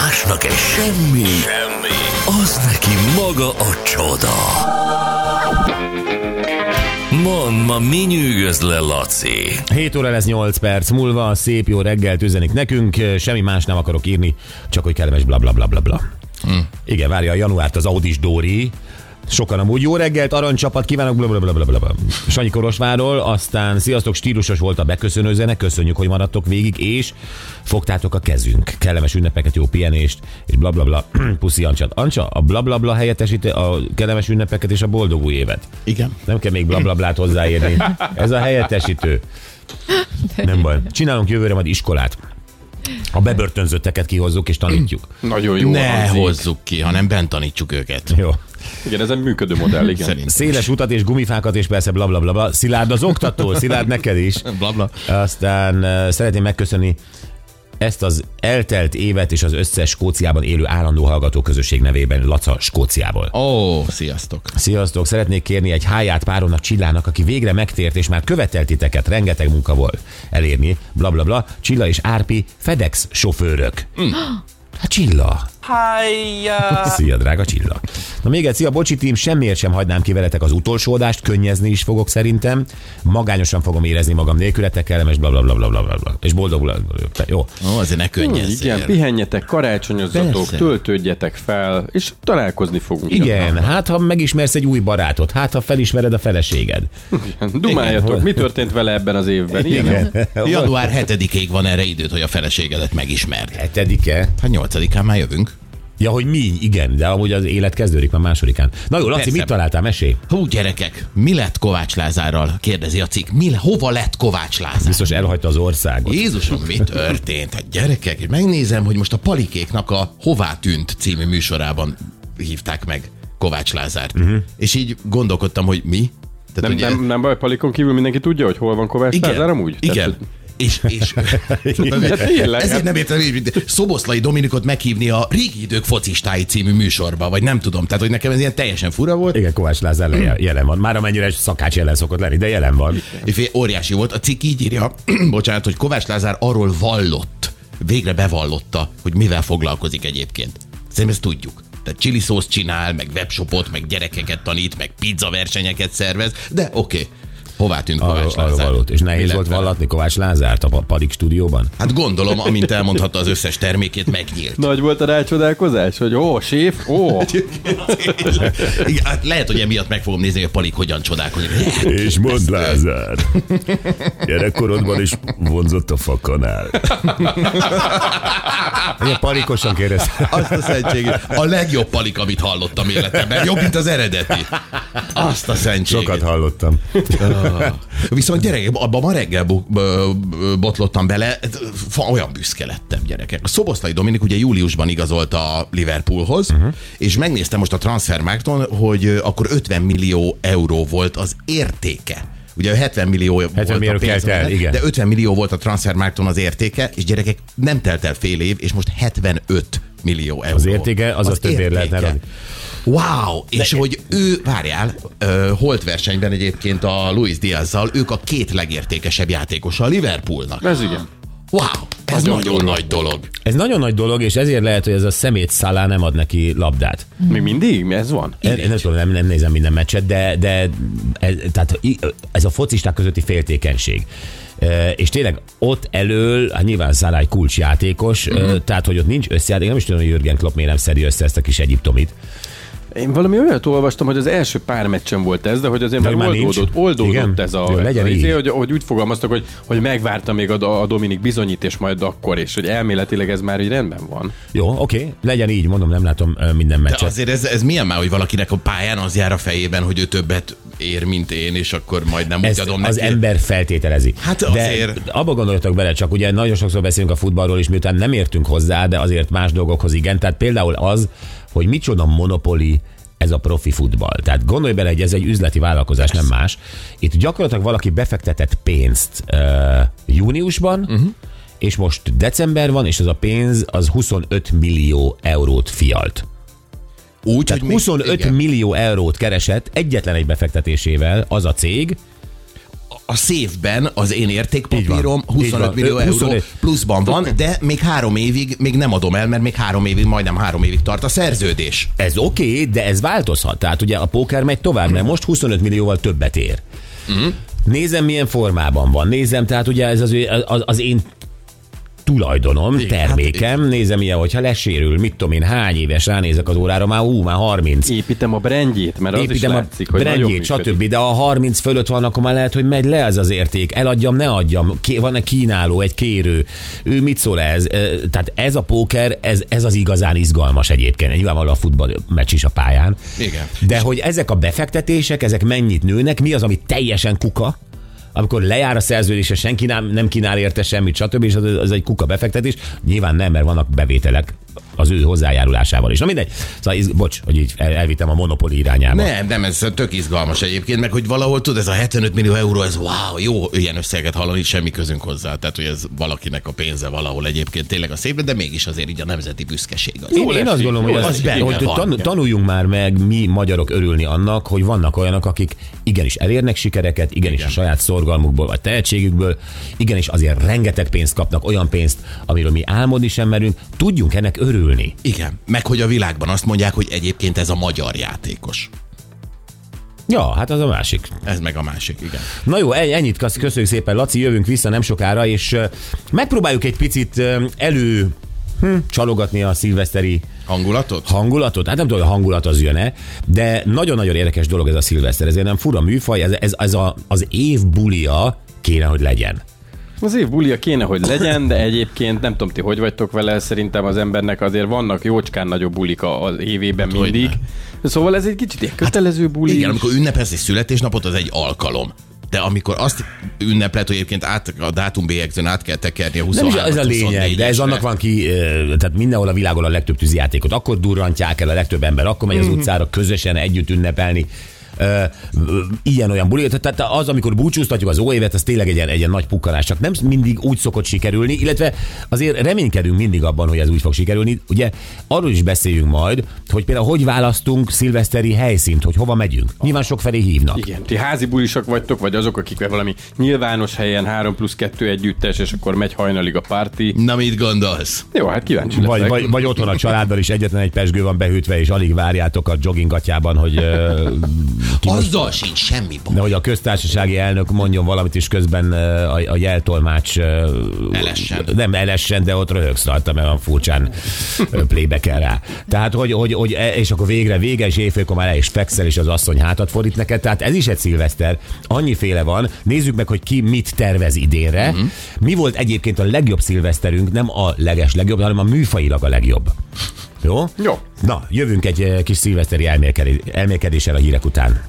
másnak egy semmi, semmi, az neki maga a csoda. Mond, ma mi nyűgöz le, Laci? 7 óra lesz 8 perc múlva, szép jó reggelt üzenik nekünk, semmi más nem akarok írni, csak hogy kellemes bla bla bla bla bla. Hmm. Igen, várja a januárt az Audis Dóri, Sokan amúgy jó reggelt, aranycsapat kívánok, bla bla bla bla bla. Sanyi Korosváról, aztán sziasztok, stílusos volt a beköszönő zene, köszönjük, hogy maradtok végig, és fogtátok a kezünk. Kellemes ünnepeket, jó pihenést, és bla bla bla. Puszi Ancsat. Ancsa, a bla bla bla helyettesíti a kellemes ünnepeket és a boldog új évet. Igen. Nem kell még bla bla blát hozzáírni. Ez a helyettesítő. Nem baj. Csinálunk jövőre majd iskolát. A bebörtönzötteket kihozzuk és tanítjuk. Nagyon jó Ne hozzuk ki, hanem bent tanítsuk őket. Jó. Igen, ez egy működő modell, igen. Szerint. Széles utat és gumifákat és persze bla bla bla bla. Szilárd az oktató, Szilárd neked is. Blabla. Aztán uh, szeretném megköszönni ezt az eltelt évet és az összes Skóciában élő állandó hallgató közösség nevében Laca Skóciából. Ó, szia,sztok. Sziasztok! Szeretnék kérni egy háját páromnak Csillának, aki végre megtért, és már követelt titeket, rengeteg munka volt elérni, bla bla bla. Csilla és Árpi FedEx sofőrök. Mm. Hát Csilla. Szia, drága Csilla. Na még egy szia, bocsi tím, semmiért sem hagynám ki veletek az utolsó adást, könnyezni is fogok szerintem. Magányosan fogom érezni magam nélkületek, kellemes bla bla bla bla bla bla, bla. És boldogul. Jó. Ó, azért ne könnyezzél. Igen, pihenjetek, karácsonyozzatok, Persze. töltődjetek fel, és találkozni fogunk. Igen, hát ha megismersz egy új barátot, hát ha felismered a feleséged. Dumáljatok, mi történt vele ebben az évben? Igen. Január 7-ig van erre időt, hogy a feleségedet megismerd. Hetedike. Hát 8-án már jövünk. Ja, hogy mi? Igen, de amúgy az élet kezdődik már másodikán. Na jó, Laci, Persze. mit találtál? Mesélj. Hú, gyerekek, mi lett Kovács Lázárral? Kérdezi a cikk. Mi, hova lett Kovács Lázár? Biztos elhagyta az országot. Jézusom, mi történt? Hát gyerekek, és megnézem, hogy most a Palikéknak a Hová tűnt című műsorában hívták meg Kovács Lázárt. Uh-huh. És így gondolkodtam, hogy mi? Tehát, Nem, ugye- nem, nem baj, Palikon kívül mindenki tudja, hogy hol van Kovács igen, Lázár amúgy? Igen. Tehát, és, és De tényleg, ezért hát- nem értem, hogy Szoboszlai Dominikot meghívni a Régi idők focistái című műsorba, vagy nem tudom. Tehát, hogy nekem ez ilyen teljesen fura volt. Igen, Kovács Lázár le- jelen van. Már amennyire szakács jelen szokott lenni, de jelen van. És óriási volt. A cikk így írja, bocsánat, hogy Kovács Lázár arról vallott, végre bevallotta, hogy mivel foglalkozik egyébként. Szerintem ezt tudjuk. Tehát chili szószt csinál, meg webshopot, meg gyerekeket tanít, meg pizza versenyeket szervez, de oké. Okay. Hová tűnt Kovács Lázár? valót. És nehéz lett volt vallatni Kovács Lázárt a Pa- Padik stúdióban? Hát gondolom, amint elmondhatta az összes termékét, megnyílt. Nagy volt a rácsodálkozás, hogy ó, séf, ó, Igen, hát lehet, hogy emiatt meg fogom nézni, hogy a Palik hogyan csodálkozik. És mondd Lázár, gyerekkorodban is vonzott a fakanál. Ilyen palikosan kérdezte. Azt a szentséget. A legjobb Palik, amit hallottam életemben. Jobb, mint az eredeti. Azt a szentséget. Sokat hallottam. Viszont gyerekek, abban ma reggel botlottam bele, olyan büszke lettem, gyerekek. A Szoboszlai Dominik ugye júliusban igazolt a Liverpoolhoz, uh-huh. és megnéztem most a Transfermarkton, hogy akkor 50 millió euró volt az értéke. Ugye 70 millió 70 volt millió a pénz, el, igen. de 50 millió volt a Transfermarkton az értéke, és gyerekek, nem telt el fél év, és most 75 millió euró. Az értéke, azaz többért lehetne értéke. adni. Wow! És hogy ő, várjál, holt versenyben egyébként a Luis Diazzal, ők a két legértékesebb játékosa a Liverpoolnak. ez igen. Wow! Ez Nagyon nagyon, nagy dolog. Ez nagyon nagy dolog, és ezért lehet, hogy ez a szemét Szalá nem ad neki labdát. Mi mindig? Mi ez van? Én, én nem, tudom, nem, nem nézem minden meccset, de, de ez, tehát ez a focisták közötti féltékenység. E, és tényleg ott elől, hát nyilván Szalá egy kulcsjátékos, uh-huh. tehát hogy ott nincs összejáték, nem is tudom, hogy Jürgen Klopp miért nem szedi össze ezt a kis egyiptomit. Én valami olyat olvastam, hogy az első pár meccsen volt ez, de hogy azért De már már oldódott, oldódott Igen? ez a, Jó, legyen így. izé, hogy, hogy úgy fogalmaztak, hogy, hogy megvárta még a, a Dominik bizonyít, és majd akkor, és hogy elméletileg ez már így rendben van. Jó, oké, legyen így, mondom, nem látom minden De meccset. azért ez, ez milyen már, hogy valakinek a pályán az jár a fejében, hogy ő többet ér, mint én, és akkor majd nem úgy Ez adom az neki. ember feltételezi. Hát de azért- abba gondoljatok bele, csak ugye nagyon sokszor beszélünk a futballról is, miután nem értünk hozzá, de azért más dolgokhoz igen. Tehát például az, hogy micsoda monopoli ez a profi futball. Tehát gondolj bele, hogy ez egy üzleti vállalkozás, nem más. Itt gyakorlatilag valaki befektetett pénzt uh, júniusban, uh-huh. és most december van, és ez a pénz az 25 millió eurót fialt. Úgy, Tehát hogy még- 25 igen. millió eurót keresett egyetlen egy befektetésével az a cég, a széfben az én értékpapírom Így van. Így 25 van. millió euró 25. pluszban van, de még három évig még nem adom el, mert még három évig, majdnem három évig tart a szerződés. Ez oké, okay, de ez változhat. Tehát ugye a póker megy tovább, mert most 25 millióval többet ér. Nézem, milyen formában van. Nézem, tehát ugye ez az, az, az én tulajdonom, Igen, termékem, nézem ilyen, hogyha lesérül, mit tudom én, hány éves, ránézek az órára, már ú, már 30. Építem a brandjét, mert az Építem is a látszik, hogy működik. stb. De a 30 fölött van, akkor már lehet, hogy megy le ez az érték. Eladjam, ne adjam. Ké- Van egy kínáló, egy kérő. Ő mit szól ez? Tehát ez a póker, ez, ez az igazán izgalmas egyébként. Nyilvánvalóan a futball meccs is a pályán. Igen. De hogy ezek a befektetések, ezek mennyit nőnek, mi az, ami teljesen kuka, amikor lejár a szerződése, senki nem, nem kínál érte semmit, stb. És az, az egy kuka befektetés. Nyilván nem, mert vannak bevételek az ő hozzájárulásával is. Na mindegy. Szóval, iz- bocs, hogy így el, elvittem a monopoli irányába. Nem, nem, ez tök izgalmas egyébként, meg hogy valahol tud, ez a 75 millió euró, ez wow, jó ilyen összeget hallani, semmi közünk hozzá. Tehát, hogy ez valakinek a pénze valahol egyébként tényleg a szépben, de mégis azért így a nemzeti büszkeség. Az. Én, én azt gondolom, hogy, az, hogy Benne van. tan, tanuljunk már meg mi magyarok örülni annak, hogy vannak olyanok, akik igenis elérnek sikereket, igenis Igen. a saját szorgalmukból vagy tehetségükből, igenis azért rengeteg pénzt kapnak, olyan pénzt, amiről mi álmodni sem merünk, tudjunk ennek örülni. Igen, meg hogy a világban azt mondják, hogy egyébként ez a magyar játékos. Ja, hát az a másik. Ez meg a másik, igen. Na jó, en- ennyit kösz- köszönjük szépen, Laci, jövünk vissza nem sokára, és megpróbáljuk egy picit elő hm, csalogatni a szilveszteri Hangulatot? hangulatot. Hát nem tudom, hogy a hangulat az jön-e, de nagyon-nagyon érdekes dolog ez a szilveszter. Ez egy nem fura műfaj, ez, ez, ez a, az év bulia kéne, hogy legyen. Az év bulia kéne, hogy legyen, de egyébként nem tudom, ti hogy vagytok vele, szerintem az embernek azért vannak jócskán nagyobb bulika az évében mindig. Szóval ez egy kicsit ilyen kötelező buli. Igen, amikor ünnepelsz egy születésnapot, az egy alkalom. De amikor azt ünneplet, hogy egyébként át, a dátumbélyegzőn át kell tekerni a 23 Nem ez a lényeg, de ez annak van ki, tehát mindenhol a világon a legtöbb tűzijátékot akkor durrantják el a legtöbb ember, akkor megy az utcára közösen együtt ünnepelni. Ilyen-olyan buli. Tehát az, amikor búcsúztatjuk az óévet, az tényleg egy, ilyen- egy ilyen nagy pukkanás. Csak nem mindig úgy szokott sikerülni, illetve azért reménykedünk mindig abban, hogy ez úgy fog sikerülni. Ugye arról is beszéljünk majd, hogy például hogy választunk szilveszteri helyszínt, hogy hova megyünk. Nyilván sok felé hívnak. Igen, ti házi bulisak vagytok, vagy azok, akik valami nyilvános helyen 3 plusz 2 együttes, és akkor megy hajnalig a párti. Na mit gondolsz? Jó, hát kíváncsi leszek. Vagy, vagy, vagy otthon a családban is egyetlen egy pesgő van behűtve, és alig várjátok a joggingatjában, hogy ki most Azzal sincs semmi baj. de hogy a köztársasági elnök mondjon valamit, és közben a, a jeltolmács Elessen. nem elessen, de ott röhögsz rajta, mert olyan furcsán playback rá. Tehát, hogy, hogy, hogy, e- és akkor végre vége, és éjfélkor már el is fekszel, és az asszony hátat fordít neked. Tehát ez is egy szilveszter. Annyiféle van. Nézzük meg, hogy ki mit tervez idénre. Mhm. Mi volt egyébként a legjobb szilveszterünk, nem a leges legjobb, hanem a műfajilag a legjobb. Jó? Jó. Na, jövünk egy eh, kis szilveszteri elmélkedé- elmélkedéssel a hírek után.